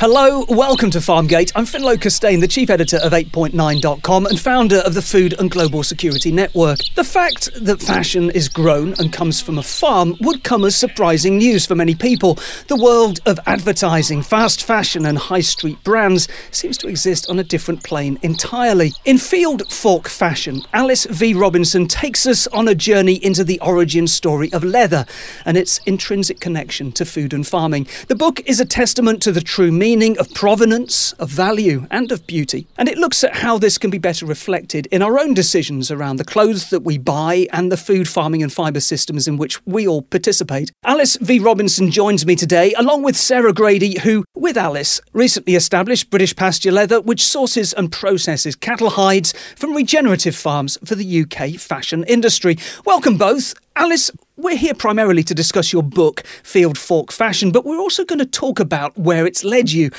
Hello, welcome to Farmgate. I'm ffinlo Costain, the chief editor of 8point9.com and founder of the Food and Global Security Network. The fact that fashion is grown and comes from a farm would come as surprising news for many people. The world of advertising, fast fashion, and high street brands seems to exist on a different plane entirely. In Field Fork Fashion, Alice V. Robinson takes us on a journey into the origin story of leather and its intrinsic connection to food and farming. The book is a testament to the true meaning of provenance, of value, and of beauty. And it looks at how this can be better reflected in our own decisions around the clothes that we buy and the food, farming, and fibre systems in which we all participate. Alice V. Robinson joins me today, along with Sara Grady, who, with Alice, recently established British Pasture Leather, which sources and processes cattle hides from regenerative farms for the UK fashion industry. Welcome both. Alice, we're here primarily to discuss your book, Field Fork Fashion, but we're also going to talk about where it's led you.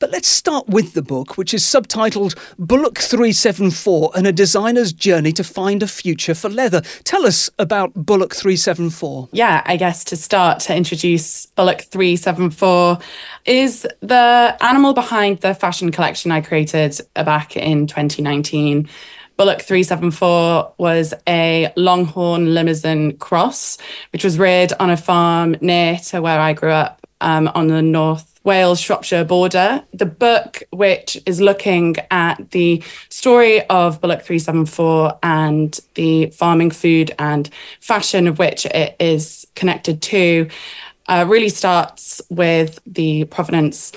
But let's start with the book, which is subtitled Bullock 374 and a Designer's Journey to Find a Future for Leather. Tell us about Bullock 374. Yeah, I guess to start to introduce Bullock 374 is the animal behind the fashion collection I created back in 2019. Bullock 374 was a Longhorn Limousin cross, which was reared on a farm near to where I grew up um, on the North Wales Shropshire border. The book, which is looking at the story of Bullock 374 and the farming, food, and fashion of which it is connected to, uh, really starts with the provenance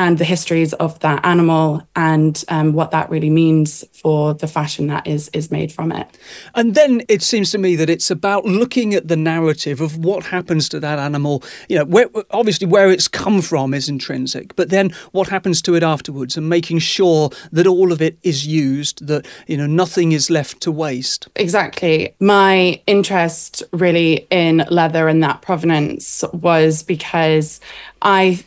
and the histories of that animal and um, what that really means for the fashion that is is made from it. And then it seems to me that it's about looking at the narrative of what happens to that animal. You know, where, obviously where it's come from is intrinsic, but then what happens to it afterwards, and making sure that all of it is used, that you know nothing is left to waste. Exactly. My interest really in leather and that provenance was because I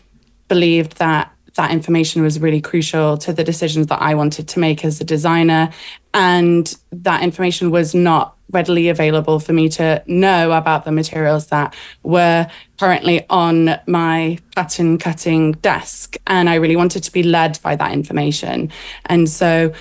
believed that that information was really crucial to the decisions that I wanted to make as a designer. And that information was not readily available for me to know about the materials that were currently on my pattern cutting desk. And I really wanted to be led by that information. And so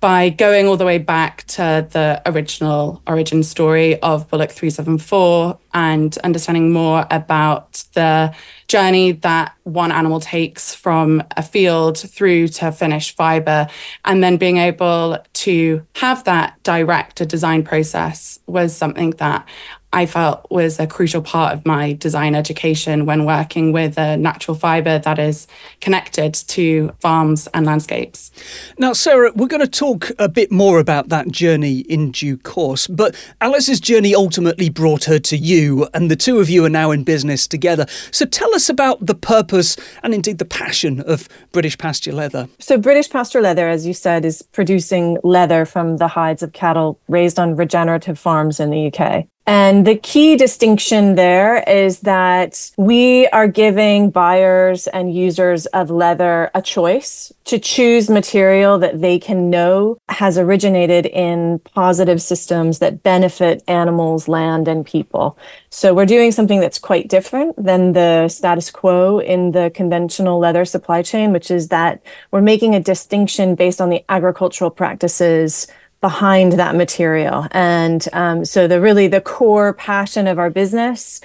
by going all the way back to the original origin story of Bullock 374 and understanding more about the journey that one animal takes from a field through to finished fiber, and then being able to have that direct a design process was something that I felt was a crucial part of my design education when working with a natural fibre that is connected to farms and landscapes. Now, Sara, we're going to talk a bit more about that journey in due course, but Alice's journey ultimately brought her to you, and the two of you are now in business together. So tell us about the purpose and indeed the passion of British Pasture Leather. So, British Pasture Leather, as you said, is producing leather from the hides of cattle raised on regenerative farms in the UK. And the key distinction there is that we are giving buyers and users of leather a choice to choose material that they can know has originated in positive systems that benefit animals, land, and people. So we're doing something that's quite different than the status quo in the conventional leather supply chain, which is that we're making a distinction based on the agricultural practices behind that material. And um, so the really the core passion of our business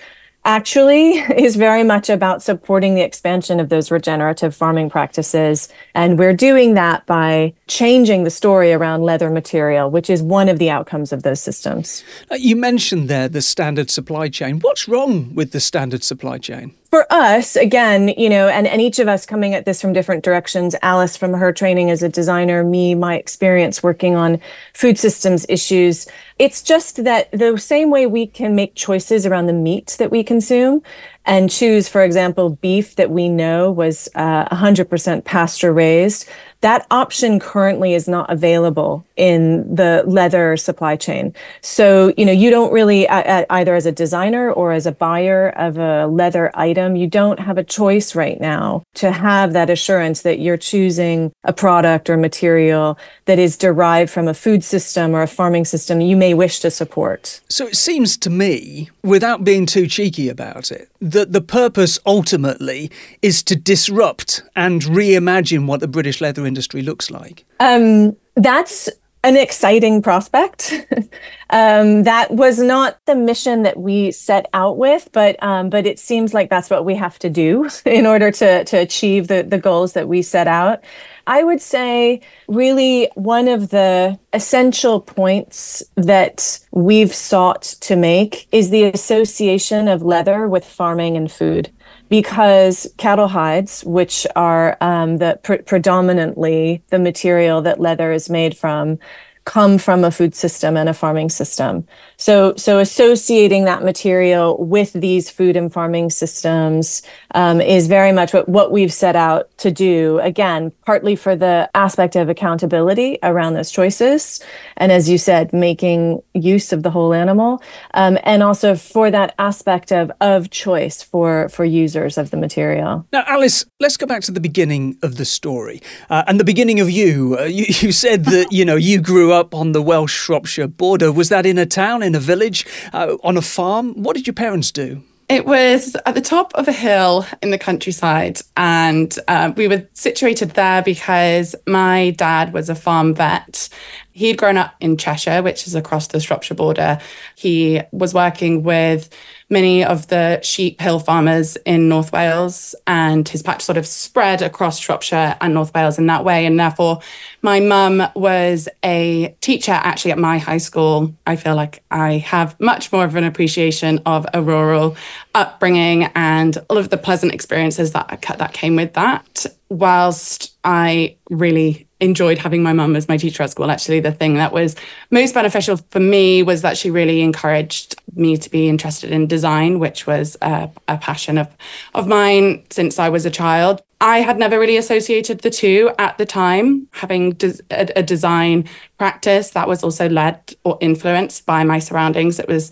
actually is very much about supporting the expansion of those regenerative farming practices. And we're doing that by changing the story around leather material, which is one of the outcomes of those systems. Uh, you mentioned there the standard supply chain. What's wrong with the standard supply chain? For us again you know and, and each of us coming at this from different directions alice from her training as a designer me my experience working on food systems issues it's just that the same way we can make choices around the meat that we consume and choose for example beef that we know was uh, 100% pasture raised that option currently is not available in the leather supply chain. So, you know, you don't really, either as a designer or as a buyer of a leather item, you don't have a choice right now to have that assurance that you're choosing a product or material that is derived from a food system or a farming system you may wish to support. So it seems to me, without being too cheeky about it, that the purpose ultimately is to disrupt and reimagine what the British leather industry looks like? Um, that's an exciting prospect. um, that was not the mission that we set out with, but um, but it seems like that's what we have to do in order to to achieve the the goals that we set out. I would say, really, one of the essential points that we've sought to make is the association of leather with farming and food because cattle hides, which are um, the pre- predominantly the material that leather is made from, come from a food system and a farming system. So, so associating that material with these food and farming systems um, is very much what, what we've set out to do. Again, partly for the aspect of accountability around those choices. And as you said, making use of the whole animal. Um, and also for that aspect of, of choice for, for users of the material. Now, Alice, let's go back to the beginning of the story uh, and the beginning of you. Uh, you. You said that, you know, you grew up on the Welsh Shropshire border. Was that in a town, in a village, uh, on a farm? What did your parents do? It was at the top of a hill in the countryside, and uh, we were situated there because my dad was a farm vet. He'd grown up in Cheshire, which is across the Shropshire border. He was working with many of the sheep hill farmers in North Wales, and his patch sort of spread across Shropshire and North Wales in that way. And therefore, my mum was a teacher actually at my high school. I feel like I have much more of an appreciation of a rural upbringing and all of the pleasant experiences that that came with that. Whilst I really enjoyed having my mum as my teacher at school. Actually, the thing that was most beneficial for me was that she really encouraged me to be interested in design, which was a, a passion of of mine since I was a child. I had never really associated the two at the time. Having des- a, a design practice that was also led or influenced by my surroundings. It was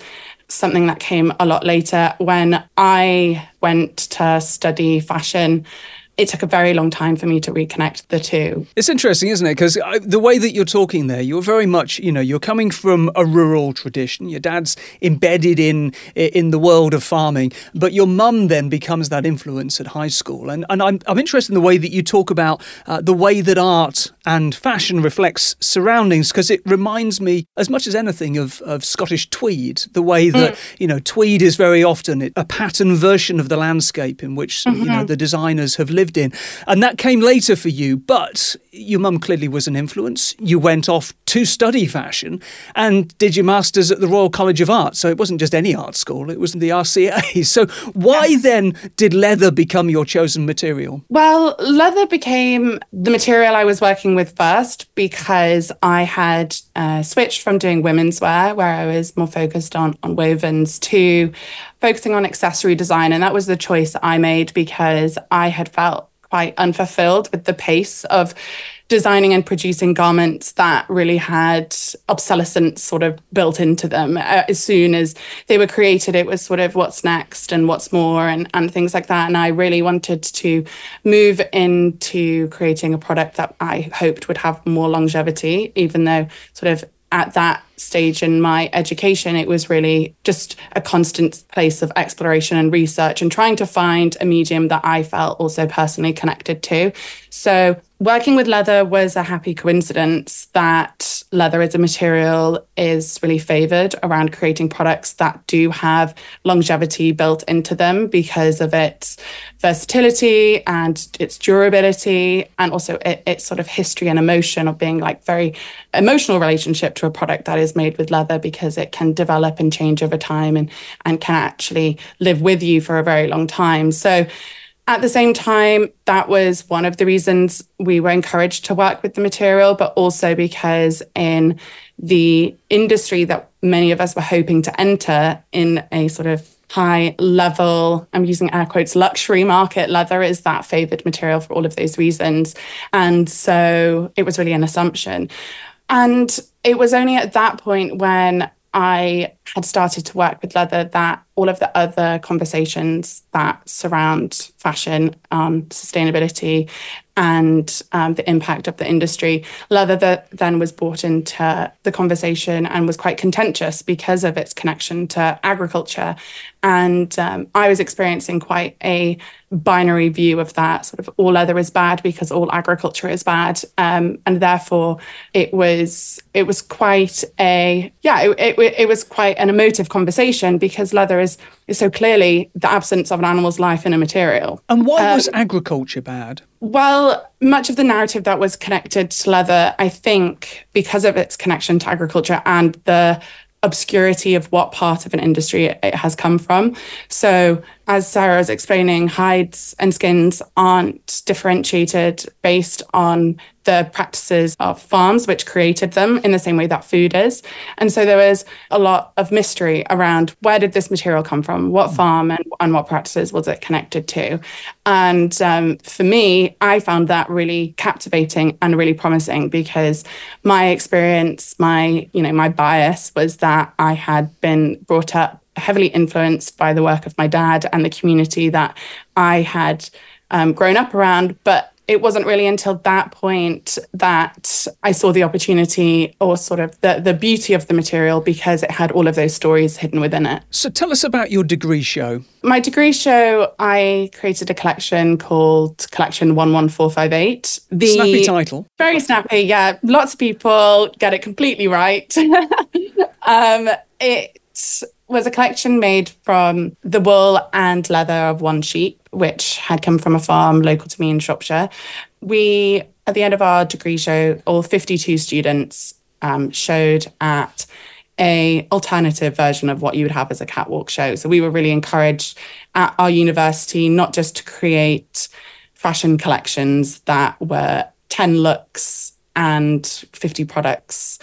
something that came a lot later when I went to study fashion it took a very long time for me to reconnect the two. It's interesting, isn't it? Because the way that you're talking there, you're very much, you know, you're coming from a rural tradition. Your dad's embedded in in the world of farming, but your mum then becomes that influence at high school. And and I'm I'm interested in the way that you talk about uh, the way that art and fashion reflects surroundings because it reminds me as much as anything of of Scottish tweed. The way that mm. you know tweed is very often a pattern version of the landscape in which mm-hmm. you know the designers have lived lived in. And that came later for you, but your mum clearly was an influence. You went off to study fashion and did your master's at the Royal College of Art. So it wasn't just any art school, it was the RCA. So why yes. then did leather become your chosen material? Well, leather became the material I was working with first because I had uh, switched from doing women's wear, where I was more focused on, on wovens, to focusing on accessory design. And that was the choice I made because I had felt quite unfulfilled with the pace of designing and producing garments that really had obsolescence sort of built into them. Uh, as soon as they were created, it was sort of what's next and what's more and, and things like that. And I really wanted to move into creating a product that I hoped would have more longevity, even though sort of at that stage in my education, it was really just a constant place of exploration and research and trying to find a medium that I felt also personally connected to. So, working with leather was a happy coincidence that leather as a material is really favored around creating products that do have longevity built into them because of its versatility and its durability and also it, its sort of history and emotion of being like very emotional relationship to a product that is made with leather because it can develop and change over time and and can actually live with you for a very long time. So at the same time, that was one of the reasons we were encouraged to work with the material, but also because in the industry that many of us were hoping to enter in a sort of high level, I'm using air quotes, luxury market, leather is that favored material for all of those reasons. And so it was really an assumption. And it was only at that point when I had started to work with leather that all of the other conversations that surround fashion on sustainability and um, the impact of the industry. Leather that then was brought into the conversation and was quite contentious because of its connection to agriculture. And um, I was experiencing quite a binary view of that sort of all leather is bad because all agriculture is bad. Um, and therefore, it was it was quite a yeah it, it, it was quite an emotive conversation because leather is is so clearly the absence of an animal's life in a material. And why um, was agriculture bad? Well, much of the narrative that was connected to leather, I think, because of its connection to agriculture and the obscurity of what part of an industry it has come from. So, as Sara was explaining, hides and skins aren't differentiated based on the practices of farms which created them in the same way that food is. And so there was a lot of mystery around where did this material come from, what mm. farm and, and what practices was it connected to. And um, for me, I found that really captivating and really promising because my experience, my, you know, my bias was that I had been brought up heavily influenced by the work of my dad and the community that I had um, grown up around. But it wasn't really until that point that I saw the opportunity or sort of the, the beauty of the material because it had all of those stories hidden within it. So tell us about your degree show. My degree show, I created a collection called Collection 11458. The snappy title. Very snappy, yeah. Lots of people get it completely right. um, it was a collection made from the wool and leather of one sheep, which had come from a farm local to me in Shropshire. We, at the end of our degree show, all 52 students um, showed at a alternative version of what you would have as a catwalk show. So we were really encouraged at our university not just to create fashion collections that were 10 looks and 50 products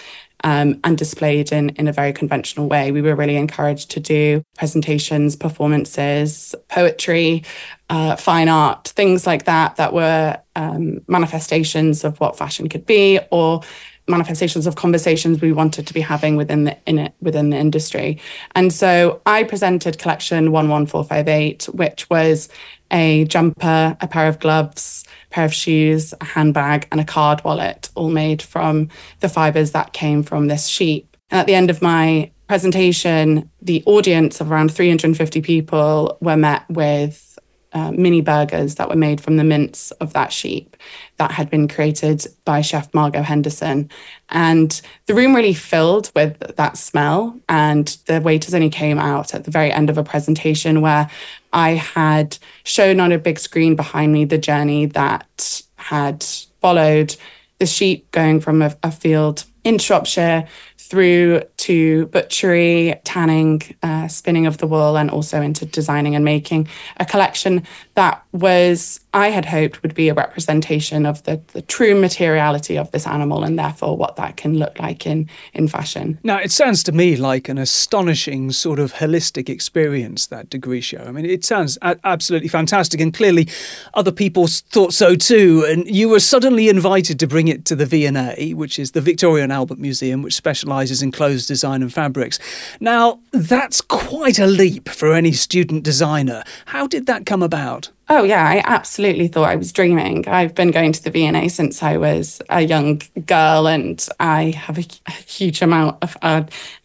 um, and displayed in, in a very conventional way. We were really encouraged to do presentations, performances, poetry, uh, fine art, things like that, that were um, manifestations of what fashion could be or manifestations of conversations we wanted to be having within the in it within the industry. And so I presented collection 11458, which was a jumper, a pair of gloves, a pair of shoes, a handbag, and a card wallet, all made from the fibers that came from this sheep. And at the end of my presentation, the audience of around 350 people were met with uh, mini burgers that were made from the mince of that sheep that had been created by chef Margot Henderson. And the room really filled with that smell. And the waiters only came out at the very end of a presentation where I had shown on a big screen behind me the journey that had followed the sheep going from a, a field in Shropshire through to butchery, tanning, uh, spinning of the wool, and also into designing and making a collection that was, I had hoped, would be a representation of the, the true materiality of this animal and therefore what that can look like in, in fashion. Now, it sounds to me like an astonishing sort of holistic experience, that degree show. I mean, it sounds a- absolutely fantastic, and clearly other people thought so too. And you were suddenly invited to bring it to the V&A, which is the Victoria and Albert Museum, which specialises in clothes design and fabrics. Now, that's quite a leap for any student designer. How did that come about? Oh, yeah, I absolutely thought I was dreaming. I've been going to the V&A since I was a young girl, and I have a, a huge amount of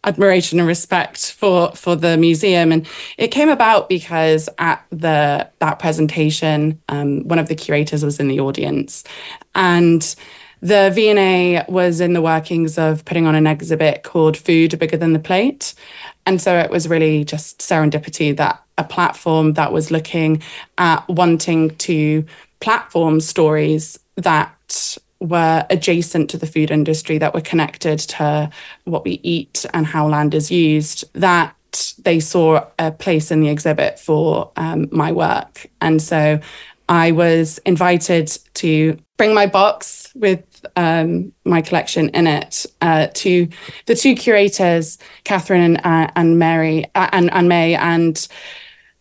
admiration and respect for, for the museum. And it came about because at the that presentation, um, one of the curators was in the audience, and the V&A was in the workings of putting on an exhibit called Food Bigger Than the Plate. And so it was really just serendipity that a platform that was looking at wanting to platform stories that were adjacent to the food industry, that were connected to what we eat and how land is used, that they saw a place in the exhibit for um, my work. And so I was invited to bring my box with um, my collection in it uh, to the two curators, Catherine and, uh, and Mary uh, and, and May, and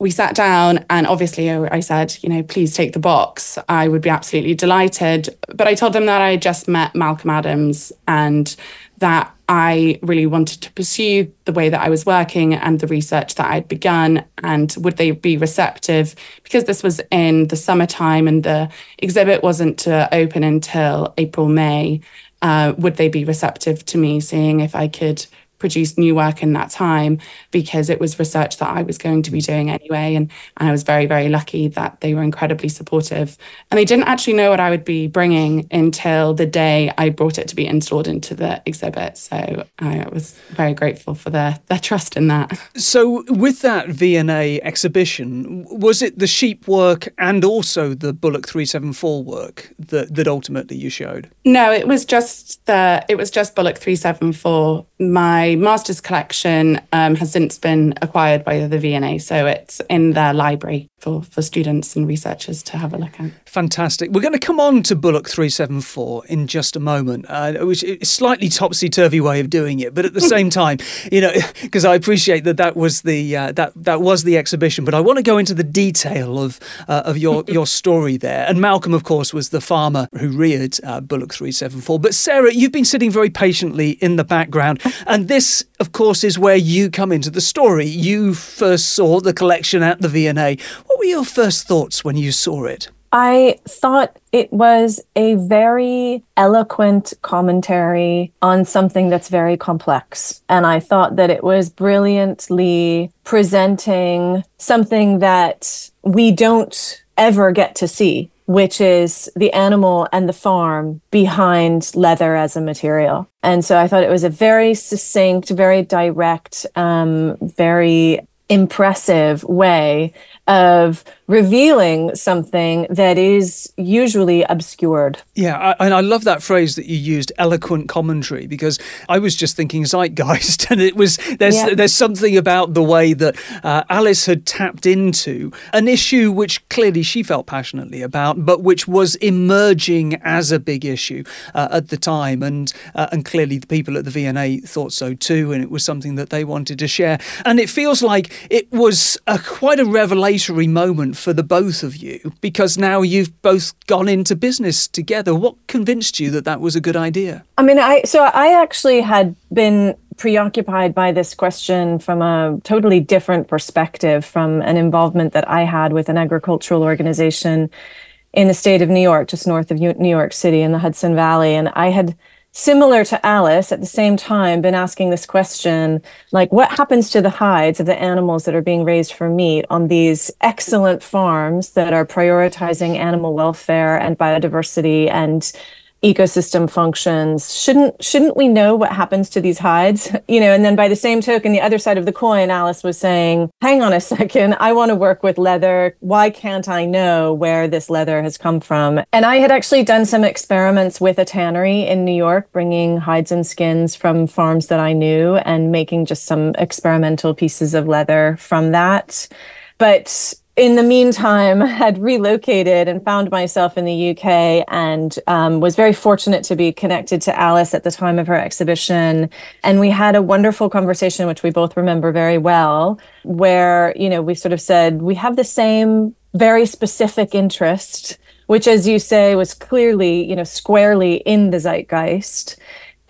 we sat down and obviously I said, you know, please take the box. I would be absolutely delighted. But I told them that I just met Malcolm Adams and that I really wanted to pursue the way that I was working and the research that I'd begun. And would they be receptive? Because this was in the summertime and the exhibit wasn't to open until April, May. Uh, would they be receptive to me seeing if I could produce new work in that time because it was research that I was going to be doing anyway. And, and I was very, very lucky that they were incredibly supportive. And they didn't actually know what I would be bringing until the day I brought it to be installed into the exhibit. So I was very grateful for their, their trust in that. So, with that V&A exhibition, was it the sheep work and also the Bullock 374 work that, that ultimately you showed? No, it was just the it was just Bullock 374 my master's collection um, has since been acquired by the V&A, so it's in their library for, for students and researchers to have a look at. Fantastic. We're going to come on to Bullock 374 in just a moment, uh, which is a slightly topsy turvy way of doing it, but at the same time, you know, because I appreciate that that was the uh, that that was the exhibition, but I want to go into the detail of uh, of your your story there. And Malcolm, of course, was the farmer who reared uh, Bullock 374. But Sara, you've been sitting very patiently in the background, and this, of course, is where you come into the story. You first saw the collection at the V&A. What were your first thoughts when you saw it? I thought it was a very eloquent commentary on something that's very complex. And I thought that it was brilliantly presenting something that we don't ever get to see, which is the animal and the farm behind leather as a material. And so I thought it was a very succinct, very direct, um, very impressive way of revealing something that is usually obscured. Yeah, I, and I love that phrase that you used, eloquent commentary, because I was just thinking zeitgeist, and it was there's yeah. there's something about the way that uh, Alice had tapped into an issue which clearly she felt passionately about, but which was emerging as a big issue uh, at the time, and uh, and clearly the people at the V&A thought so too, and it was something that they wanted to share, and it feels like it was a, quite a revelatory moment for the both of you because now you've both gone into business together. What convinced you that that was a good idea? I mean, I so I actually had been preoccupied by this question from a totally different perspective from an involvement that I had with an agricultural organization in the state of New York, just north of New York City in the Hudson Valley. And I had similar to Alice, at the same time, been asking this question like, what happens to the hides of the animals that are being raised for meat on these excellent farms that are prioritizing animal welfare and biodiversity and ecosystem functions. Shouldn't shouldn't we know what happens to these hides? You know and then by the same token the other side of the coin alice was saying hang on a second. I want to work with leather. Why can't i know where this leather has come from? And i had actually done some experiments with a tannery in new york bringing hides and skins from farms that i knew and making just some experimental pieces of leather from that. But in the meantime, had relocated and found myself in the UK and um, was very fortunate to be connected to Alice at the time of her exhibition. And we had a wonderful conversation, which we both remember very well, where, you know, we sort of said, we have the same very specific interest, which, as you say, was clearly, you know, squarely in the zeitgeist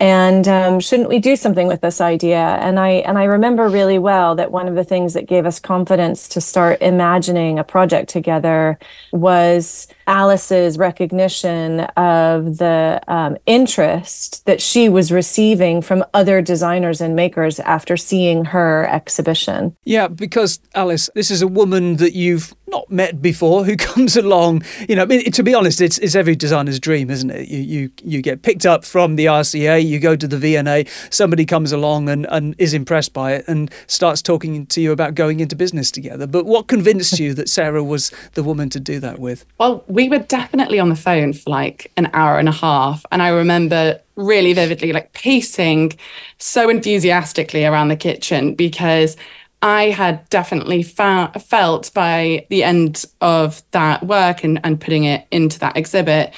and um, shouldn't we do something with this idea? And i and i remember really well that one of the things that gave us confidence to start imagining a project together was alice's recognition of the um, interest that she was receiving from other designers and makers after seeing her exhibition. Yeah because alice this is a woman that you've not met before who comes along. You know, I mean, to be honest, it's, it's every designer's dream, isn't it? You, you you get picked up from the RCA, you go to the V&A, somebody comes along and, and is impressed by it and starts talking to you about going into business together. But what convinced you that Sara was the woman to do that with? Well, we were definitely on the phone for like an hour and a half. And I remember really vividly like pacing so enthusiastically around the kitchen because I had definitely felt by the end of that work and, and putting it into that exhibit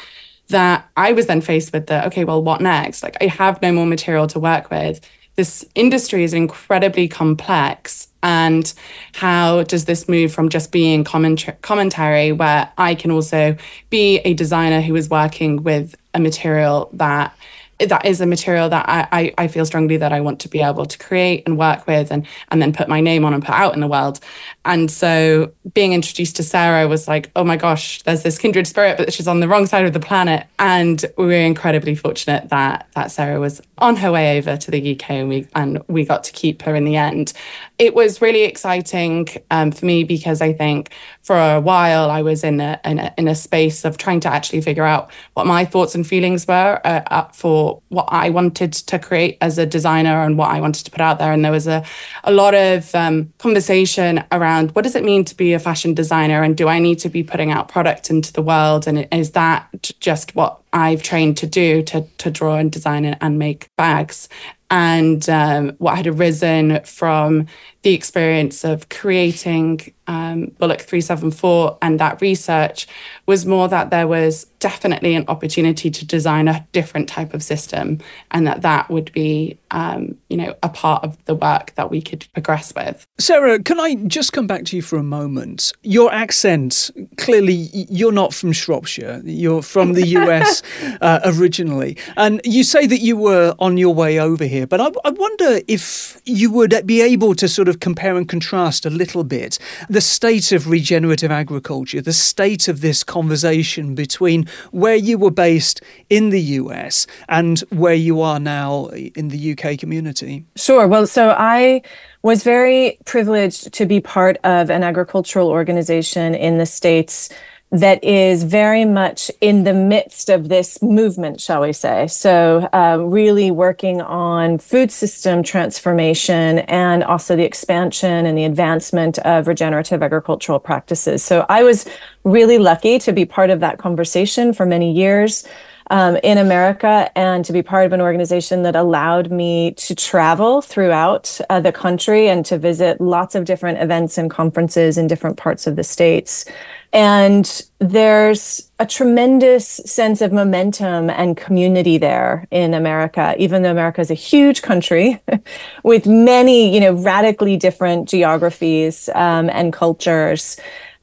that I was then faced with the okay, well, what next? Like, I have no more material to work with. this industry is incredibly complex and how does this move from just being comment- commentary where i can also be a designer who is working with a material that that is a material that I, I, I, feel strongly that I want to be able to create and work with and and then put my name on and put out in the world. And so being introduced to Sara was like, oh my gosh, there's this kindred spirit, but she's on the wrong side of the planet. And we were incredibly fortunate that that Sara was on her way over to the UK and we and we got to keep her in the end. It was really exciting um, for me because I think for a while I was in a, in a, in a space of trying to actually figure out what my thoughts and feelings were uh, for what I wanted to create as a designer and what I wanted to put out there. And there was a, a lot of um, conversation around what does it mean to be a fashion designer and do I need to be putting out product into the world? And is that just what I've trained to do to, to draw and design and make bags? And um, what had arisen from the experience of creating um, Bullock 374 and that research was more that there was definitely an opportunity to design a different type of system and that that would be um, you know a part of the work that we could progress with. Sara can i just come back to you for a moment? Your accent clearly you're not from shropshire. You're from the us uh, originally. And you say that you were on your way over here but I, I wonder if you would be able to sort of compare and contrast a little bit the state of regenerative agriculture the state of this conversation between where you were based in the US and where you are now in the UK community. Sure. Well, so I was very privileged to be part of an agricultural organization in the States that is very much in the midst of this movement, shall we say. So, uh, really working on food system transformation and also the expansion and the advancement of regenerative agricultural practices. So, I was really lucky to be part of that conversation for many years. Um, in America and to be part of an organization that allowed me to travel throughout uh, the country and to visit lots of different events and conferences in different parts of the states. And there's a tremendous sense of momentum and community there in America, even though America is a huge country with many, you know, radically different geographies um, and cultures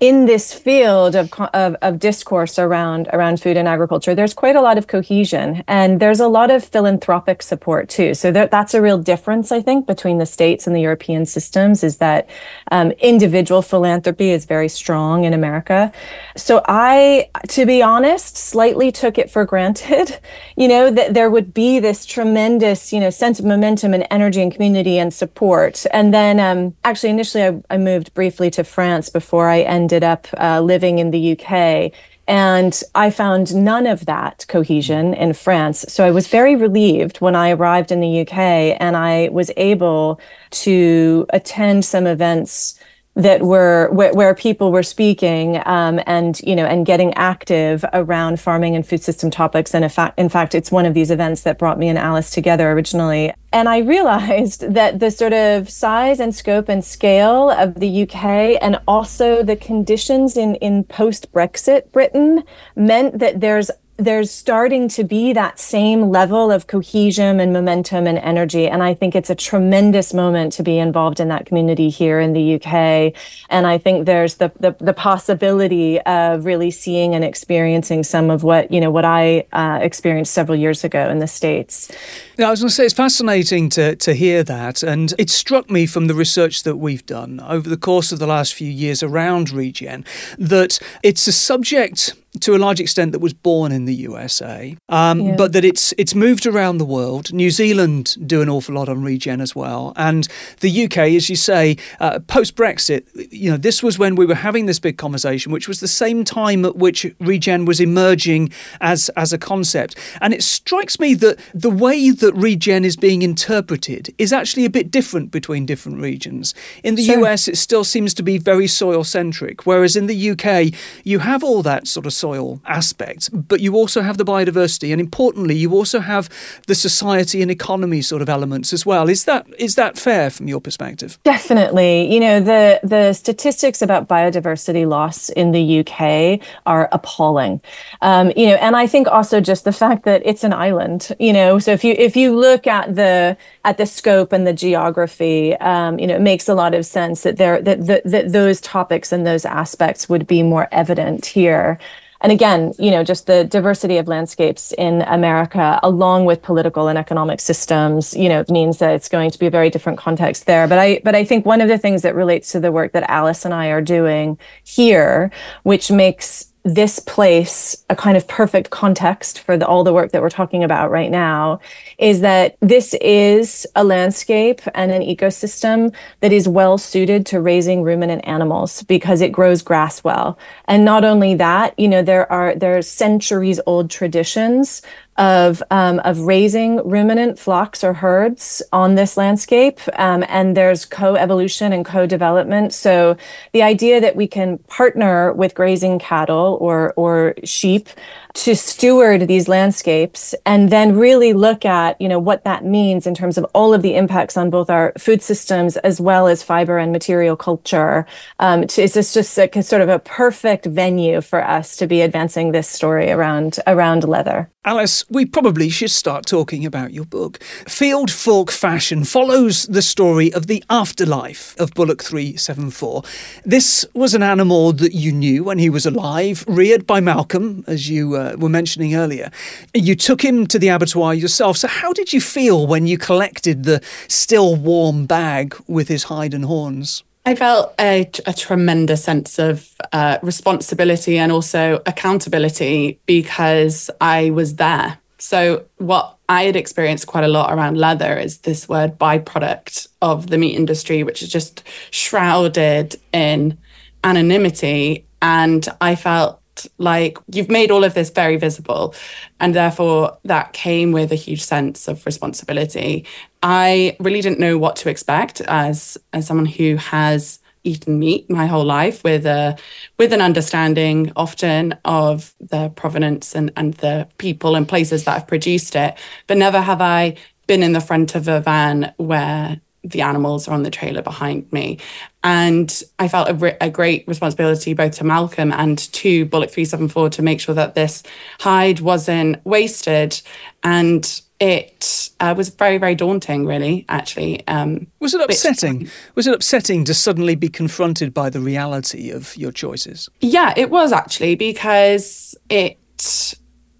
in this field of, of, of, discourse around around food and agriculture, there's quite a lot of cohesion and there's a lot of philanthropic support too. So that, that's a real difference, I think, between the states and the European systems is that um, individual philanthropy is very strong in America. So I, to be honest, slightly took it for granted, you know, that there would be this tremendous, you know, sense of momentum and energy and community and support. And then um, actually, initially, I, I moved briefly to France before I ended ended up uh, living in the UK. And I found none of that cohesion in France. So I was very relieved when I arrived in the UK and I was able to attend some events that were where, where people were speaking um, and you know and getting active around farming and food system topics. And in fact in fact it's one of these events that brought me and Alice together originally. And I realized that the sort of size and scope and scale of the UK and also the conditions in in post Brexit Britain meant that there's there's starting to be that same level of cohesion and momentum and energy. And I think it's a tremendous moment to be involved in that community here in the UK. And I think there's the, the, the possibility of really seeing and experiencing some of what, you know, what I uh, experienced several years ago in the States. Yeah, I was going to say it's fascinating to, to hear that. And it struck me from the research that we've done over the course of the last few years around regen that it's a subject to a large extent that was born in the USA, um, yeah. but that it's it's moved around the world. New Zealand do an awful lot on regen as well, and the UK, as you say, uh, post Brexit, you know, this was when we were having this big conversation, which was the same time at which regen was emerging as as a concept. And it strikes me that the way that regen is being interpreted is actually a bit different between different regions. In the sure. US, it still seems to be very soil centric, whereas in the UK, you have all that sort of soil aspect, but you also have the biodiversity, and importantly, you also have the society and economy sort of elements as well. Is that is that fair from your perspective? Definitely. You know, the the statistics about biodiversity loss in the UK are appalling. Um, you know, and I think also just the fact that it's an island. You know, so if you if you look at the at the scope and the geography, um, you know, it makes a lot of sense that there that, that that those topics and those aspects would be more evident here. And again, you know, just the diversity of landscapes in America, along with political and economic systems, you know, means that it's going to be a very different context there. But I, but I think one of the things that relates to the work that Alice and I are doing here, which makes this place a kind of perfect context for the, all the work that we're talking about right now is that this is a landscape and an ecosystem that is well suited to raising ruminant animals because it grows grass well. And not only that you know there are there are centuries old traditions of um, of raising ruminant flocks or herds on this landscape, um, and there's co-evolution and co-development. So the idea that we can partner with grazing cattle or or sheep to steward these landscapes and then really look at you know what that means in terms of all of the impacts on both our food systems as well as fiber and material culture. Um, to, it's just, just a, sort of a perfect venue for us to be advancing this story around around leather. Alice, we probably should start talking about your book. Field Fork Fashion follows the story of the afterlife of Bullock 374. This was an animal that you knew when he was alive, reared by Malcolm, as you uh, were mentioning earlier. You took him to the abattoir yourself. So, how did you feel when you collected the still warm bag with his hide and horns? I felt a, a tremendous sense of uh, responsibility and also accountability because I was there. So, what I had experienced quite a lot around leather is this word byproduct of the meat industry, which is just shrouded in anonymity. And I felt like you've made all of this very visible and therefore that came with a huge sense of responsibility i really didn't know what to expect as as someone who has eaten meat my whole life with a with an understanding often of the provenance and and the people and places that have produced it but never have i been in the front of a van where the animals are on the trailer behind me. And I felt a, re- a, great responsibility both to Malcolm and to Bullock 374 to make sure that this hide wasn't wasted. And it uh, was very, very daunting, really, actually. Um, was it upsetting? Was it upsetting to suddenly be confronted by the reality of your choices? Yeah, it was actually, because it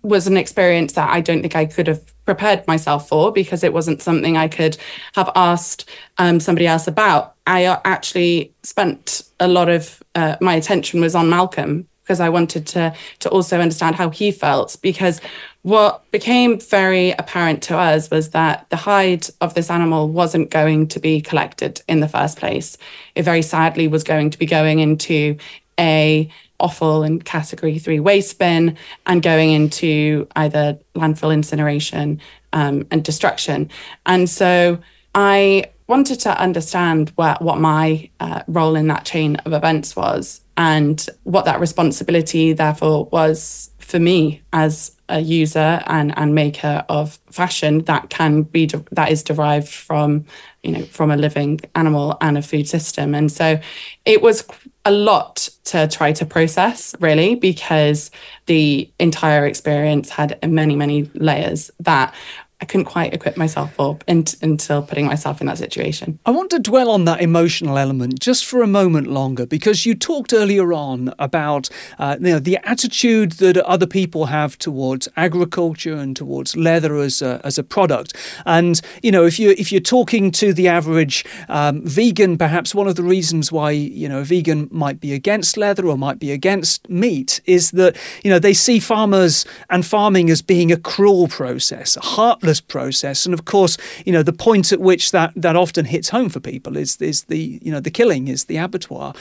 was an experience that I don't think I could have prepared myself for because it wasn't something I could have asked um, somebody else about. I uh, actually spent a lot of uh, my attention was on Malcolm because I wanted to to also understand how he felt because what became very apparent to us was that the hide of this animal wasn't going to be collected in the first place. It very sadly was going to be going into a offal and category three waste bin and going into either landfill incineration um, and destruction. And so I wanted to understand what, my uh, role in that chain of events was and what that responsibility, therefore, was for me as a user and, and maker of fashion that can be de- that is derived from you know from a living animal and a food system. And so it was a lot to try to process really because the entire experience had many many layers that I couldn't quite equip myself for until putting myself in that situation. I want to dwell on that emotional element just for a moment longer because you talked earlier on about uh, you know the attitude that other people have towards agriculture and towards leather as a, as a product. And you know if you if you're talking to the average um, vegan, perhaps one of the reasons why you know a vegan might be against leather or might be against meat is that you know they see farmers and farming as being a cruel process, a heartless process. And of course, you know, the point at which that, that often hits home for people is, is the, you know, the killing, is the abattoir.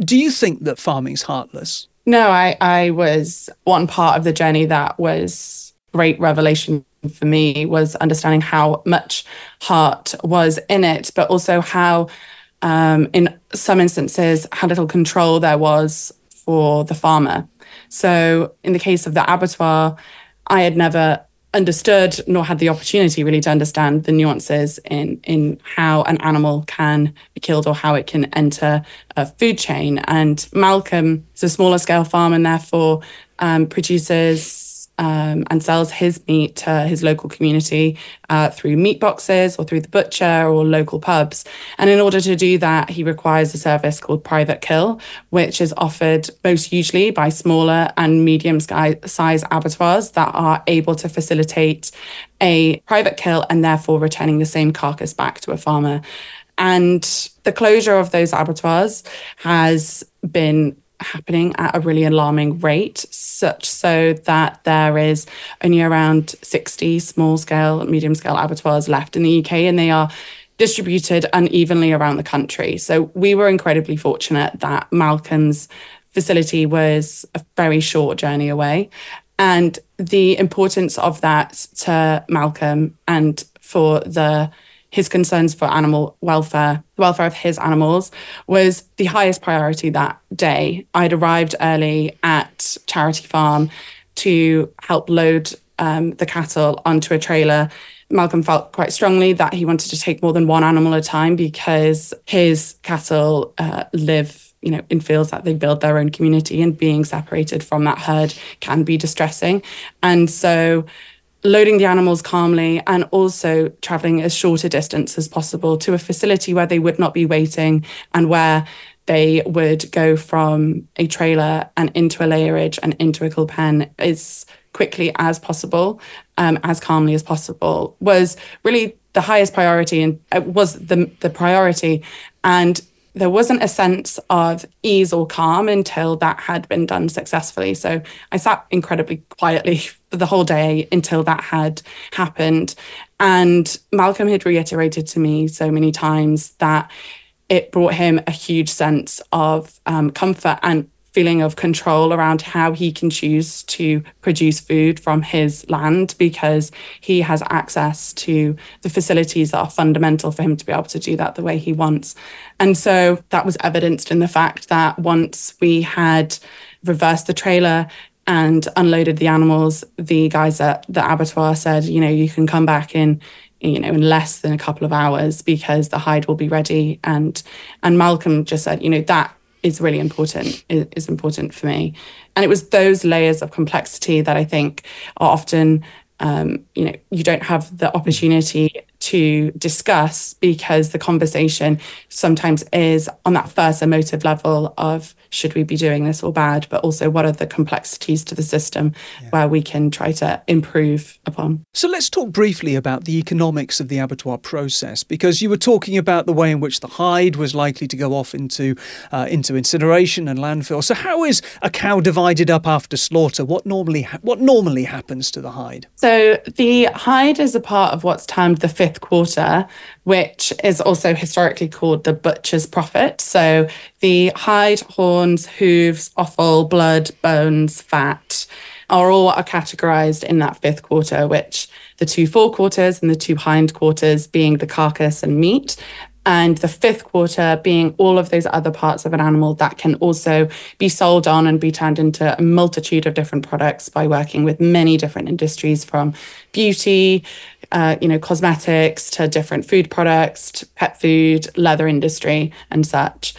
Do you think that farming's heartless? No, I, I was one part of the journey that was great revelation for me was understanding how much heart was in it, but also how, um, in some instances, how little control there was for the farmer. So, in the case of the abattoir, I had never understood nor had the opportunity really to understand the nuances in in how an animal can be killed or how it can enter a food chain. And Malcolm is a smaller scale farm and therefore um, produces um, and sells his meat to his local community uh, through meat boxes or through the butcher or local pubs. And in order to do that, he requires a service called private kill, which is offered most usually by smaller and medium size abattoirs that are able to facilitate a private kill and therefore returning the same carcass back to a farmer. And the closure of those abattoirs has been happening at a really alarming rate, such so that there is only around 60 small scale, medium scale abattoirs left in the UK, and they are distributed unevenly around the country. So we were incredibly fortunate that Malcolm's facility was a very short journey away. And the importance of that to Malcolm and for the his concerns for animal welfare, the welfare of his animals, was the highest priority that day. I'd arrived early at Charity Farm to help load um, the cattle onto a trailer. Malcolm felt quite strongly that he wanted to take more than one animal at a time because his cattle uh, live you know in fields that they build their own community and being separated from that herd can be distressing and so loading the animals calmly and also traveling as short a distance as possible to a facility where they would not be waiting and where they would go from a trailer and into a lairage and into a kill pen as quickly as possible, um, as calmly as possible, was really the highest priority and it was the the priority. And there wasn't a sense of ease or calm until that had been done successfully. So I sat incredibly quietly for the whole day until that had happened. And Malcolm had reiterated to me so many times that it brought him a huge sense of um, comfort and feeling of control around how he can choose to produce food from his land because he has access to the facilities that are fundamental for him to be able to do that the way he wants. And so that was evidenced in the fact that once we had reversed the trailer and unloaded the animals, the guys at the abattoir said, you know, you can come back in you know in less than a couple of hours because the hide will be ready and and Malcolm just said you know that is really important is important for me. And it was those layers of complexity that i think are often um, you know you don't have the opportunity to discuss because the conversation sometimes is on that first emotive level of should we be doing this or bad, but also what are the complexities to the system yeah. where we can try to improve upon. So let's talk briefly about the economics of the abattoir process, because you were talking about the way in which the hide was likely to go off into uh, into incineration and landfill. So how is a cow divided up after slaughter? What normally ha- what normally happens to the hide? So the hide is a part of what's termed the fifth quarter, which is also historically called the butcher's profit. So the hide, horns, hooves, offal, blood, bones, fat are all are categorized in that fifth quarter, which the two forequarters and the two hindquarters being the carcass and meat, and the fifth quarter being all of those other parts of an animal that can also be sold on and be turned into a multitude of different products by working with many different industries from beauty, uh, you know, cosmetics to different food products, pet food, leather industry, and such.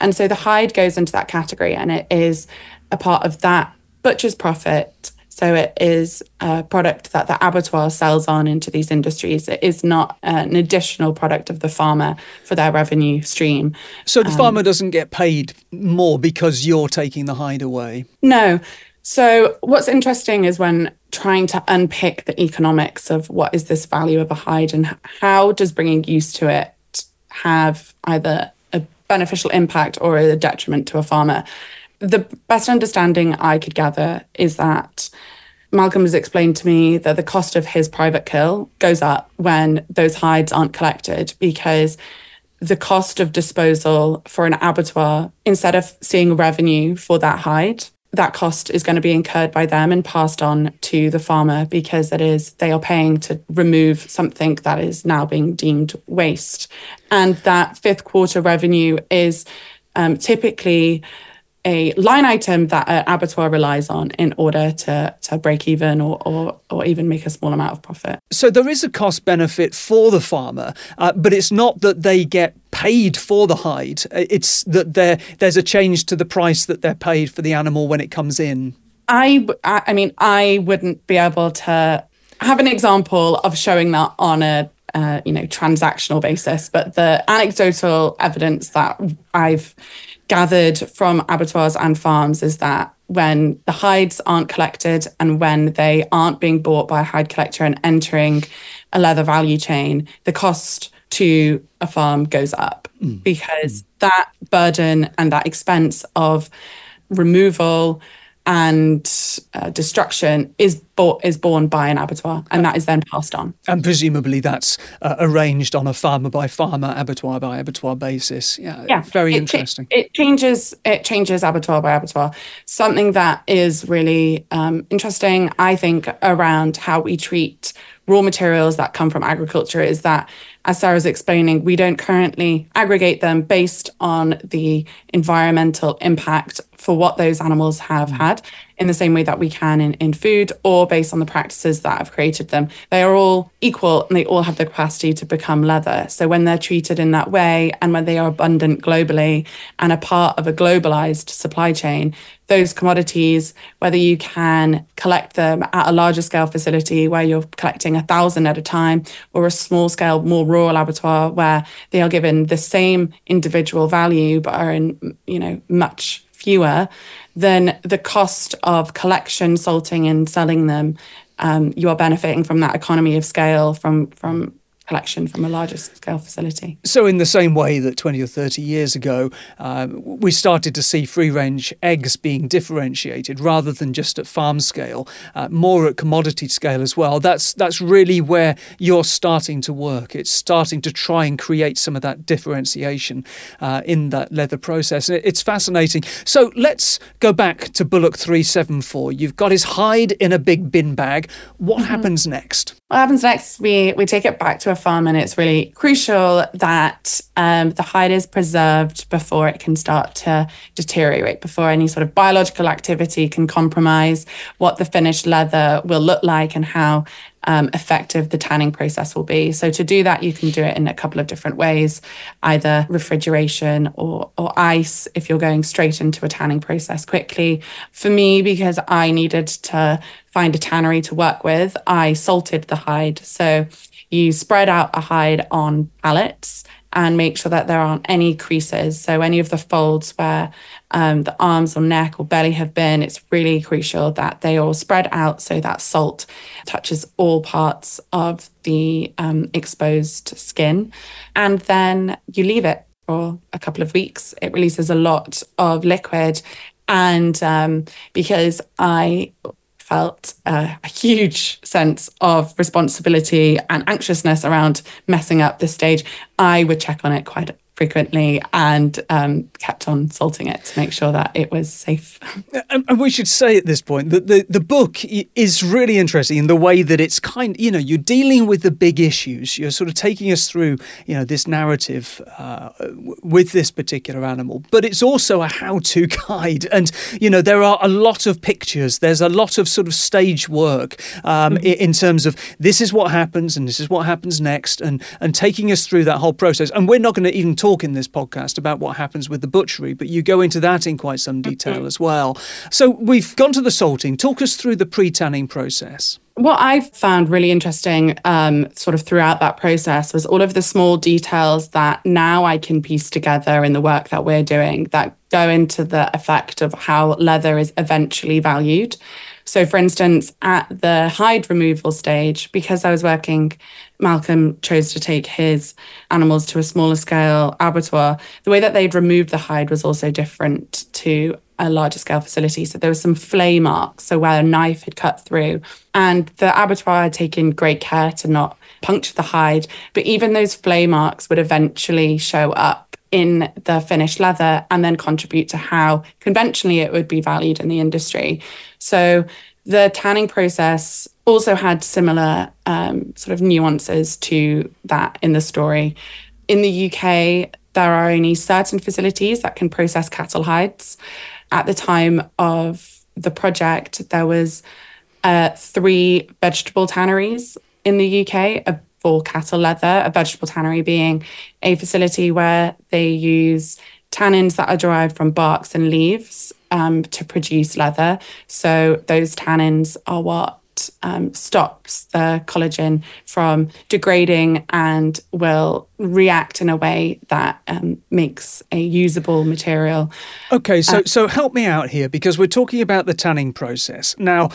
And so the hide goes into that category and it is a part of that butcher's profit so it is a product that the abattoir sells on into these industries. It is not an additional product of the farmer for their revenue stream. So the um, farmer doesn't get paid more because you're taking the hide away? No. So what's interesting is when trying to unpick the economics of what is this value of a hide and how does bringing use to it have either a beneficial impact or a detriment to a farmer? The best understanding I could gather is that Malcolm has explained to me that the cost of his private kill goes up when those hides aren't collected because the cost of disposal for an abattoir, instead of seeing revenue for that hide, that cost is going to be incurred by them and passed on to the farmer because it is they are paying to remove something that is now being deemed waste. And that fifth quarter revenue is um, typically a line item that an abattoir relies on in order to to break even or, or or even make a small amount of profit. So there is a cost benefit for the farmer, uh, but it's not that they get paid for the hide. It's that there there's a change to the price that they're paid for the animal when it comes in. I, I mean, I wouldn't be able to have an example of showing that on a uh, you know transactional basis, but the anecdotal evidence that I've gathered from abattoirs and farms is that when the hides aren't collected and when they aren't being bought by a hide collector and entering a leather value chain, the cost to a farm goes up mm. because mm. that burden and that expense of removal and uh, destruction is bought is borne by an abattoir and that is then passed on. And presumably that's uh, arranged on a farmer by farmer abattoir by abattoir basis. Yeah, yeah. very it, interesting. it, it, changes it changes abattoir by abattoir. Something that is really um, interesting i think around how we treat raw materials that come from agriculture is that as Sara's explaining, we don't currently aggregate them based on the environmental impact for what those animals have mm. had in the same way that we can in, in food or based on the practices that have created them. They are all equal and they all have the capacity to become leather. So when they're treated in that way and when they are abundant globally and a part of a globalized supply chain, those commodities, whether you can collect them at a larger scale facility where you're collecting a thousand at a time or a small scale, more rural abattoir where they are given the same individual value but are in, you know, much fewer, then the cost of collection, salting, and selling them, um, you are benefiting from that economy of scale from from collection from a larger scale facility. So, in the same way that 20 or 30 years ago, um, we started to see free range eggs being differentiated rather than just at farm scale, uh, more at commodity scale as well. That's, that's really where you're starting to work. It's starting to try and create some of that differentiation uh, in that leather process. It's fascinating. So, let's go back to Bullock 374. You've got his hide in a big bin bag. What mm-hmm. happens next? What happens next? We, we take it back to a farm, and it's really crucial that um, the hide is preserved before it can start to deteriorate, before any sort of biological activity can compromise what the finished leather will look like and how um, effective the tanning process will be. So to do that, you can do it in a couple of different ways, either refrigeration or, or ice if you're going straight into a tanning process quickly. For me, because I needed to find a tannery to work with, I salted the hide. So you spread out a hide on pallets and make sure that there aren't any creases. So, any of the folds where um, the arms or neck or belly have been, it's really crucial that they all spread out so that salt touches all parts of the um, exposed skin. And then you leave it for a couple of weeks. It releases a lot of liquid. And um, because I felt a, a, huge sense of responsibility and anxiousness around messing up this stage, I would check on it quite frequently and um, kept on salting it to make sure that it was safe. And, we should say at this point that the, the book is really interesting in the way that it's kind you know, you're dealing with the big issues. You're sort of taking us through, you know, this narrative uh, with this particular animal, but it's also a how to guide. And, you know, there are a lot of pictures, there's a lot of sort of stage work um, mm-hmm. in terms of this is what happens and this is what happens next and, and taking us through that whole process. And we're not going to even talk in this podcast about what happens with the butchery, but you go into that in quite some detail as well. So we've gone to the salting. Talk us through the pre tanning process. What I found really interesting, um, sort of throughout that process, was all of the small details that now I can piece together in the work that we're doing that go into the effect of how leather is eventually valued. So, for instance, at the hide removal stage, because I was working, Malcolm chose to take his animals to a smaller scale abattoir. The way that they'd removed the hide was also different to a larger scale facility. So there were some flay marks, so where a knife had cut through. And the abattoir had taken great care to not puncture the hide. But even those flay marks would eventually show up in the finished leather and then contribute to how conventionally it would be valued in the industry. So the tanning process also had similar um, sort of nuances to that in the story. In the UK, there are only certain facilities that can process cattle hides. At the time of the project, there was uh, three vegetable tanneries in the UK for cattle leather, a vegetable tannery being a facility where they use tannins that are derived from barks and leaves um, to produce leather. So those tannins are what um, stops the collagen from degrading and will react in a way that um, makes a usable material. Okay, so uh, so help me out here because we're talking about the tanning process. Now,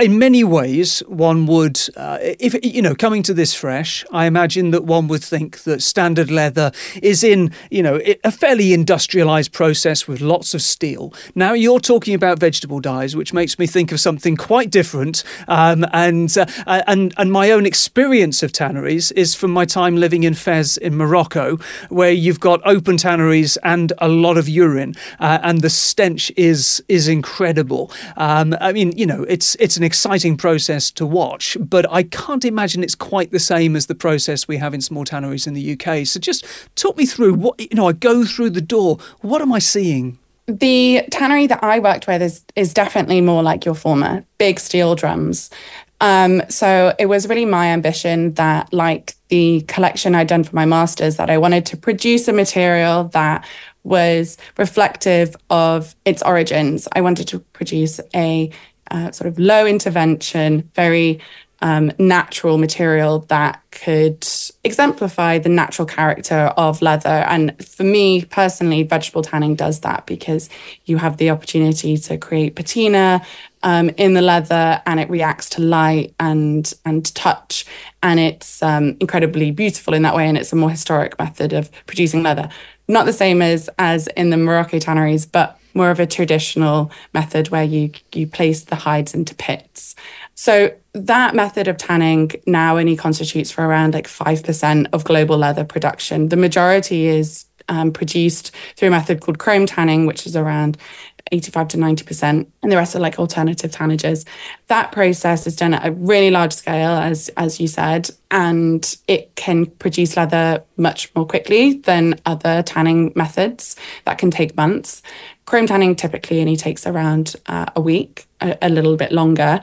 in many ways, one would, uh, if you know, coming to this fresh, I imagine that one would think that standard leather is in you know a fairly industrialized process with lots of steel. Now you're talking about vegetable dyes, which makes me think of something quite different. Um, and uh, and and my own experience of tanneries is from my time living in Fez in Morocco, where you've got open tanneries and a lot of urine, uh, and the stench is is incredible. Um, I mean, you know, it's it's an exciting process to watch, but I can't imagine it's quite the same as the process we have in small tanneries in the UK. So just talk me through what you know. I go through the door. What am I seeing? The tannery that I worked with is is definitely more like your former big steel drums. Um, so it was really my ambition that, like the collection I'd done for my master's, that I wanted to produce a material that was reflective of its origins. I wanted to produce a uh, sort of low intervention, very um, natural material that could exemplify the natural character of leather. And for me personally, vegetable tanning does that because you have the opportunity to create patina um, in the leather and it reacts to light and and touch. And it's um, incredibly beautiful in that way. And it's a more historic method of producing leather. Not the same as as in the Morocco tanneries but more of a traditional method where you you place the hides into pits. So that method of tanning now only constitutes for around like 5% of global leather production the majority is um, produced through a method called chrome tanning, which is around 85 to 90%, and the rest are like alternative tannages. That process is done at a really large scale, as, as you said, and it can produce leather much more quickly than other tanning methods that can take months. Chrome tanning typically only takes around uh, a week, a, a little bit longer.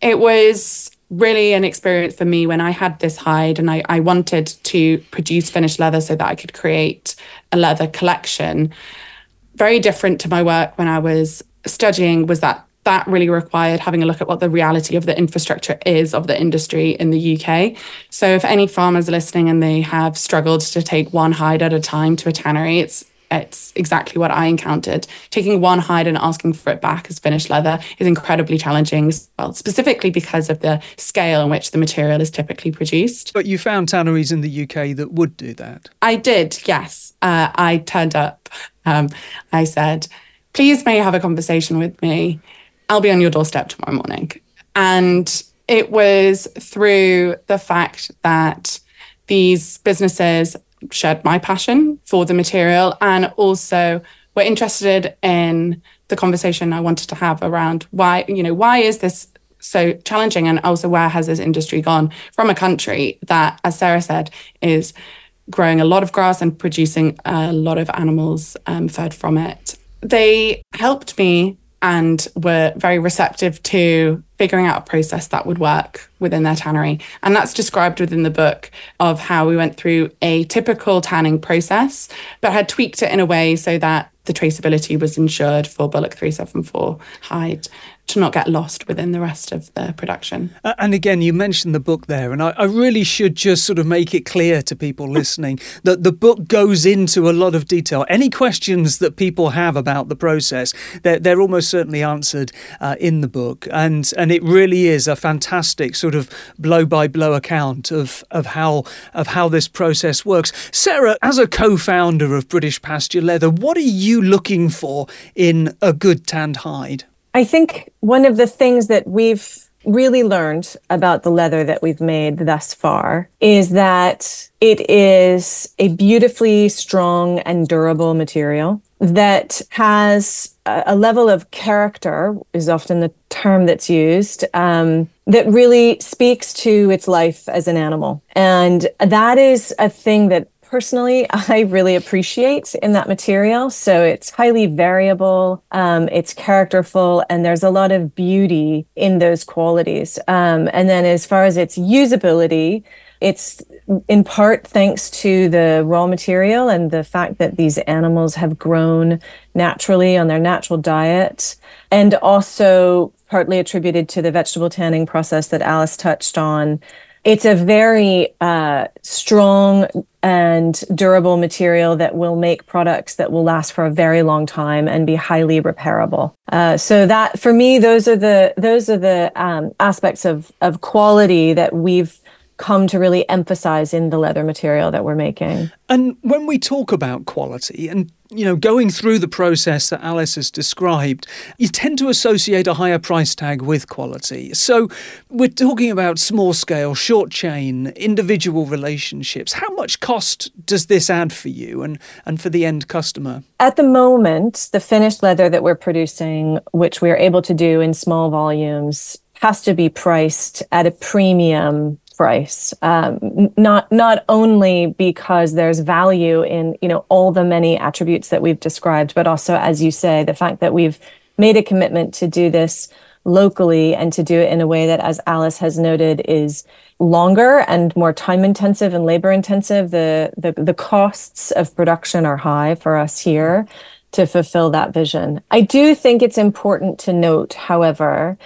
It was really an experience for me when I had this hide and I, I wanted to produce finished leather so that I could create a leather collection very different to my work when I was studying was that that really required having a look at what the reality of the infrastructure is of the industry in the UK. So if any farmers are listening and they have struggled to take one hide at a time to a tannery, it's it's exactly what I encountered. Taking one hide and asking for it back as finished leather is incredibly challenging, well, specifically because of the scale in which the material is typically produced. But you found tanneries in the UK that would do that? I did, yes. Uh, I turned up. Um, I said, please may you have a conversation with me. I'll be on your doorstep tomorrow morning. And it was through the fact that these businesses shared my passion for the material and also were interested in the conversation I wanted to have around why, you know, why is this so challenging and also where has this industry gone from a country that, as Sara said, is growing a lot of grass and producing a lot of animals um, fed from it. They helped me and were very receptive to figuring out a process that would work within their tannery. And that's described within the book of how we went through a typical tanning process, but had tweaked it in a way so that the traceability was ensured for Bullock 374 hide to not get lost within the rest of the production. Uh, and again, you mentioned the book there, and I, I, really should just sort of make it clear to people listening that the book goes into a lot of detail. Any questions that people have about the process, they're, they're almost certainly answered uh, in the book, and and it really is a fantastic sort of blow by blow account of of how of how this process works. Sara, as a co-founder of British Pasture Leather, what are you looking for in a good tanned hide? I think one of the things that we've really learned about the leather that we've made thus far is that it is a beautifully strong and durable material that has a level of character is often the term that's used um, that really speaks to its life as an animal. And that is a thing that personally I really appreciate in that material. So it's highly variable, um, it's characterful, and there's a lot of beauty in those qualities. Um, and then as far as its usability, it's in part thanks to the raw material and the fact that these animals have grown naturally on their natural diet, and also partly attributed to the vegetable tanning process that Alice touched on. It's a very uh, strong and durable material that will make products that will last for a very long time and be highly repairable. Uh, so that, for me, those are the those are the um, aspects of of quality that we've come to really emphasize in the leather material that we're making. And when we talk about quality and you know going through the process that Alice has described, you tend to associate a higher price tag with quality. So we're talking about small scale, short chain, individual relationships. How much cost does this add for you and, and for the end customer? At the moment, the finished leather that we're producing, which we're able to do in small volumes, has to be priced at a premium price um, not not only because there's value in you know all the many attributes that we've described but also as you say the fact that we've made a commitment to do this locally and to do it in a way that as Alice has noted is longer and more time intensive and labor intensive the the, the costs of production are high for us here to fulfill that vision. I do think it's important to note, however,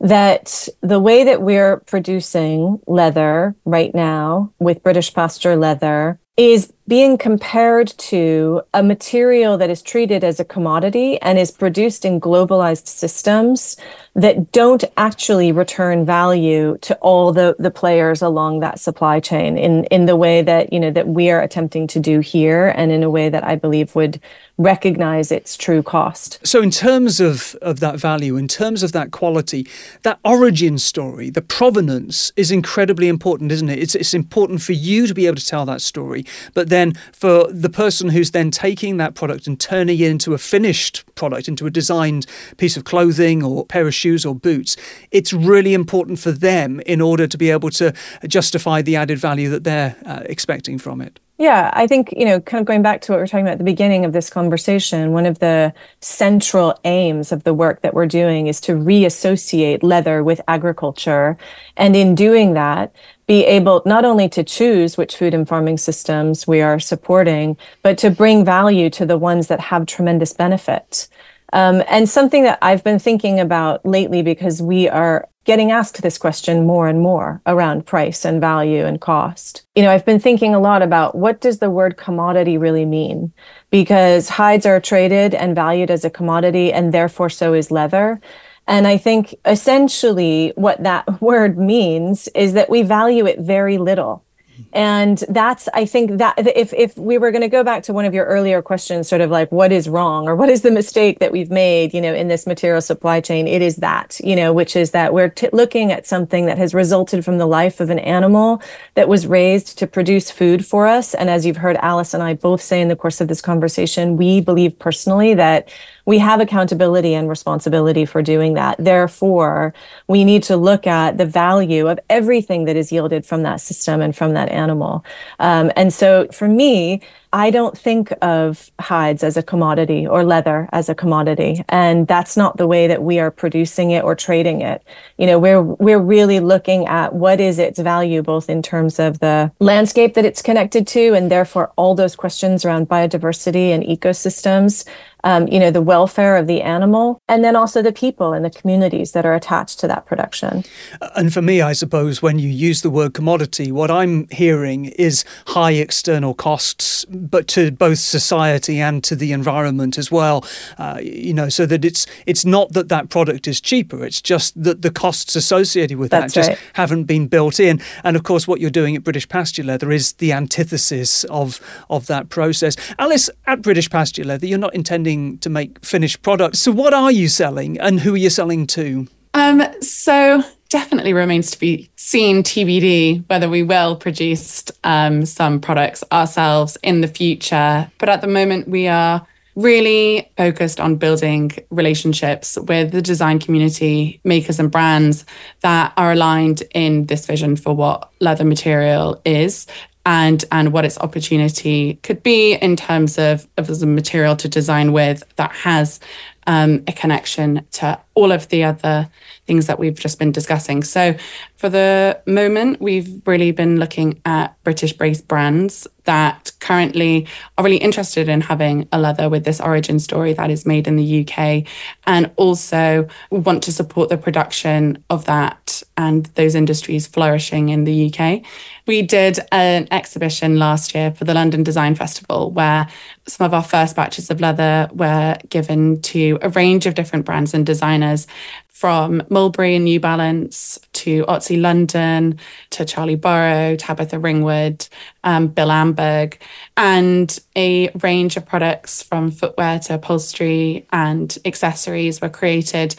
that the way that we're producing leather right now with British pasture leather is being compared to a material that is treated as a commodity and is produced in globalized systems that don't actually return value to all the, the players along that supply chain in, in the way that you know that we are attempting to do here and in a way that I believe would recognize its true cost. So, in terms of, of that value, in terms of that quality, that origin story, the provenance is incredibly important, isn't it? It's, it's important for you to be able to tell that story, but then for the person who's then taking that product and turning it into a finished product, into a designed piece of clothing or pair of shoes or boots, it's really important for them in order to be able to justify the added value that they're uh, expecting from it. Yeah, I think, you know, kind of going back to what we are talking about at the beginning of this conversation, one of the central aims of the work that we're doing is to reassociate leather with agriculture. And in doing that, be able not only to choose which food and farming systems we are supporting, but to bring value to the ones that have tremendous benefit. Um, and something that I've been thinking about lately because we are getting asked this question more and more around price and value and cost. You know, I've been thinking a lot about what does the word commodity really mean? Because hides are traded and valued as a commodity and therefore so is leather. And I think essentially what that word means is that we value it very little and that's i think that if if we were going to go back to one of your earlier questions sort of like what is wrong or what is the mistake that we've made you know in this material supply chain? It is that you know which is that we're t- looking at something that has resulted from the life of an animal that was raised to produce food for us. And as you've heard alice and i both say in the course of this conversation we believe personally that we have accountability and responsibility for doing that. Therefore, we need to look at the value of everything that is yielded from that system and from that animal. Um, and so for me, I don't think of hides as a commodity or leather as a commodity. And that's not the way that we are producing it or trading it. You know, we're, we're really looking at what is its value, both in terms of the landscape that it's connected to, and therefore all those questions around biodiversity and ecosystems um, you know, the welfare of the animal, and then also the people and the communities that are attached to that production. And for me, I suppose when you use the word commodity, what I'm hearing is high external costs, but to both society and to the environment as well. Uh, you know, so that it's it's not that that product is cheaper; it's just that the costs associated with That's that right. just haven't been built in. And of course, what you're doing at British Pasture Leather is the antithesis of of that process. Alice, at British Pasture Leather, you're not intending to make finished products. So, what are you selling and who are you selling to? Um, so, definitely remains to be seen TBD whether we will produce um, some products ourselves in the future. But at the moment, we are really focused on building relationships with the design community, makers and brands that are aligned in this vision for what leather material is and and what its opportunity could be in terms of of the material to design with that has um, a connection to all of the other things that we've just been discussing. So, for the moment, we've really been looking at British based brands that currently are really interested in having a leather with this origin story that is made in the UK and also want to support the production of that and those industries flourishing in the UK. We did an exhibition last year for the London Design Festival where some of our first batches of leather were given to a range of different brands and designers from Mulberry and New Balance to Otzi London to Charlie Borrow, Tabitha Ringwood, um, Bill Amberg, and a range of products from footwear to upholstery and accessories were created.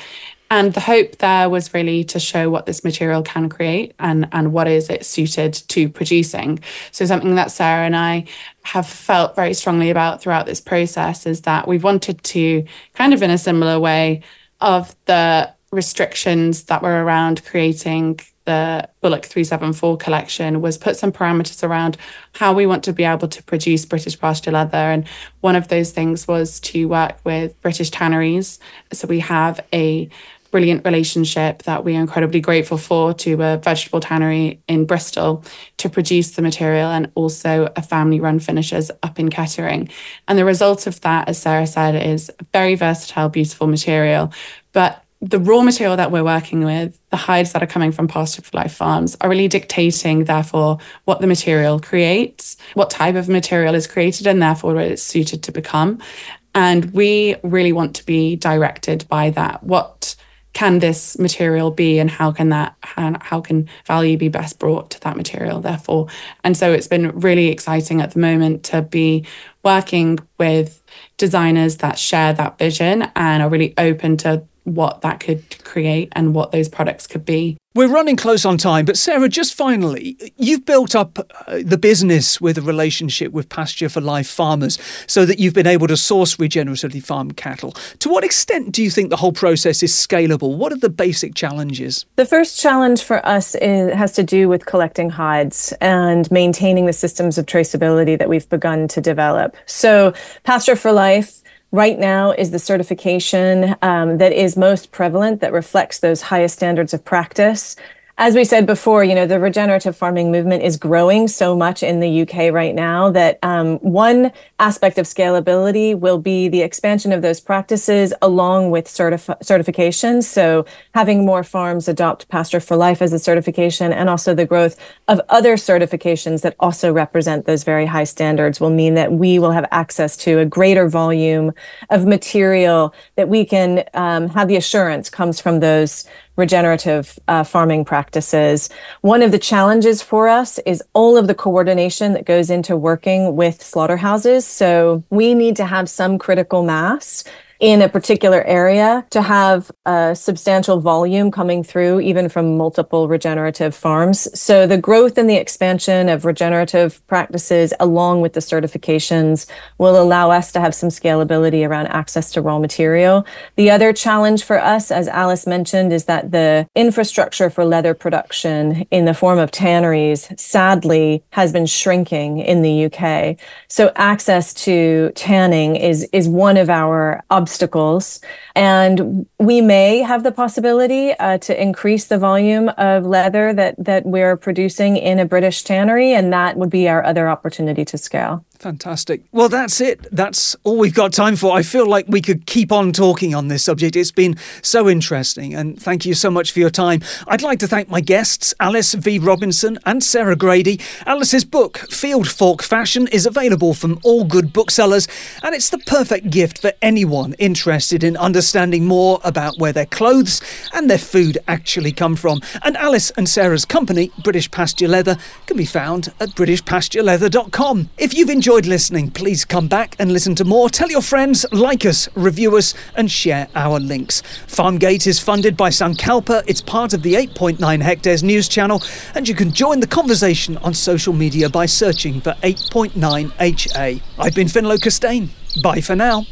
And the hope there was really to show what this material can create and, and what is it suited to producing. So, something that Sara and I have felt very strongly about throughout this process is that we've wanted to, kind of in a similar way, of the restrictions that were around creating the Bullock 374 collection was put some parameters around how we want to be able to produce British pasture leather. And one of those things was to work with British tanneries. So we have a brilliant relationship that we are incredibly grateful for to a vegetable tannery in Bristol to produce the material and also a family run finishers up in Kettering. And the result of that, as Sara said, is very versatile, beautiful material. But the raw material that we're working with, the hides that are coming from Pasture for Life farms, are really dictating, therefore, what the material creates, what type of material is created, and therefore what it's suited to become. And we really want to be directed by that. What can this material be and how can that how, how can value be best brought to that material therefore and so it's been really exciting at the moment to be working with designers that share that vision and are really open to what that could create and what those products could be. We're running close on time, but Sara, just finally, you've built up uh, the business with a relationship with Pasture for Life farmers so that you've been able to source regeneratively farmed cattle. To what extent do you think the whole process is scalable? What are the basic challenges? The first challenge for us is, has to do with collecting hides and maintaining the systems of traceability that we've begun to develop. So, Pasture for Life right now is the certification um, that is most prevalent that reflects those highest standards of practice. As we said before, you know, the regenerative farming movement is growing so much in the UK right now that um, one aspect of scalability will be the expansion of those practices along with certif- certifications. So having more farms adopt Pasture for Life as a certification and also the growth of other certifications that also represent those very high standards will mean that we will have access to a greater volume of material that we can um, have the assurance comes from those regenerative uh, farming practices. One of the challenges for us is all of the coordination that goes into working with slaughterhouses. So we need to have some critical mass in a particular area to have a substantial volume coming through, even from multiple regenerative farms. So the growth and the expansion of regenerative practices, along with the certifications, will allow us to have some scalability around access to raw material. The other challenge for us, as Alice mentioned, is that the infrastructure for leather production in the form of tanneries, sadly, has been shrinking in the UK. So access to tanning is, is one of our obstacles obstacles. And we may have the possibility uh, to increase the volume of leather that, that we're producing in a British tannery, and that would be our other opportunity to scale. Fantastic. Well, that's it. That's all we've got time for. I feel like we could keep on talking on this subject. It's been so interesting, and thank you so much for your time. I'd like to thank my guests, Alice V. Robinson and Sara Grady. Alice's book, Field Fork Fashion, is available from all good booksellers, and it's the perfect gift for anyone interested in understanding more about where their clothes and their food actually come from. And Alice and Sara's company, British Pasture Leather, can be found at britishpastureleather.com. If you've enjoyed enjoyed listening, please come back and listen to more. Tell your friends, like us, review us, and share our links. Farmgate is funded by Sankalpa. It's part of the 8.9 Hectares news channel, and you can join the conversation on social media by searching for 8.9 HA. I've been ffinlo Costain. Bye for now.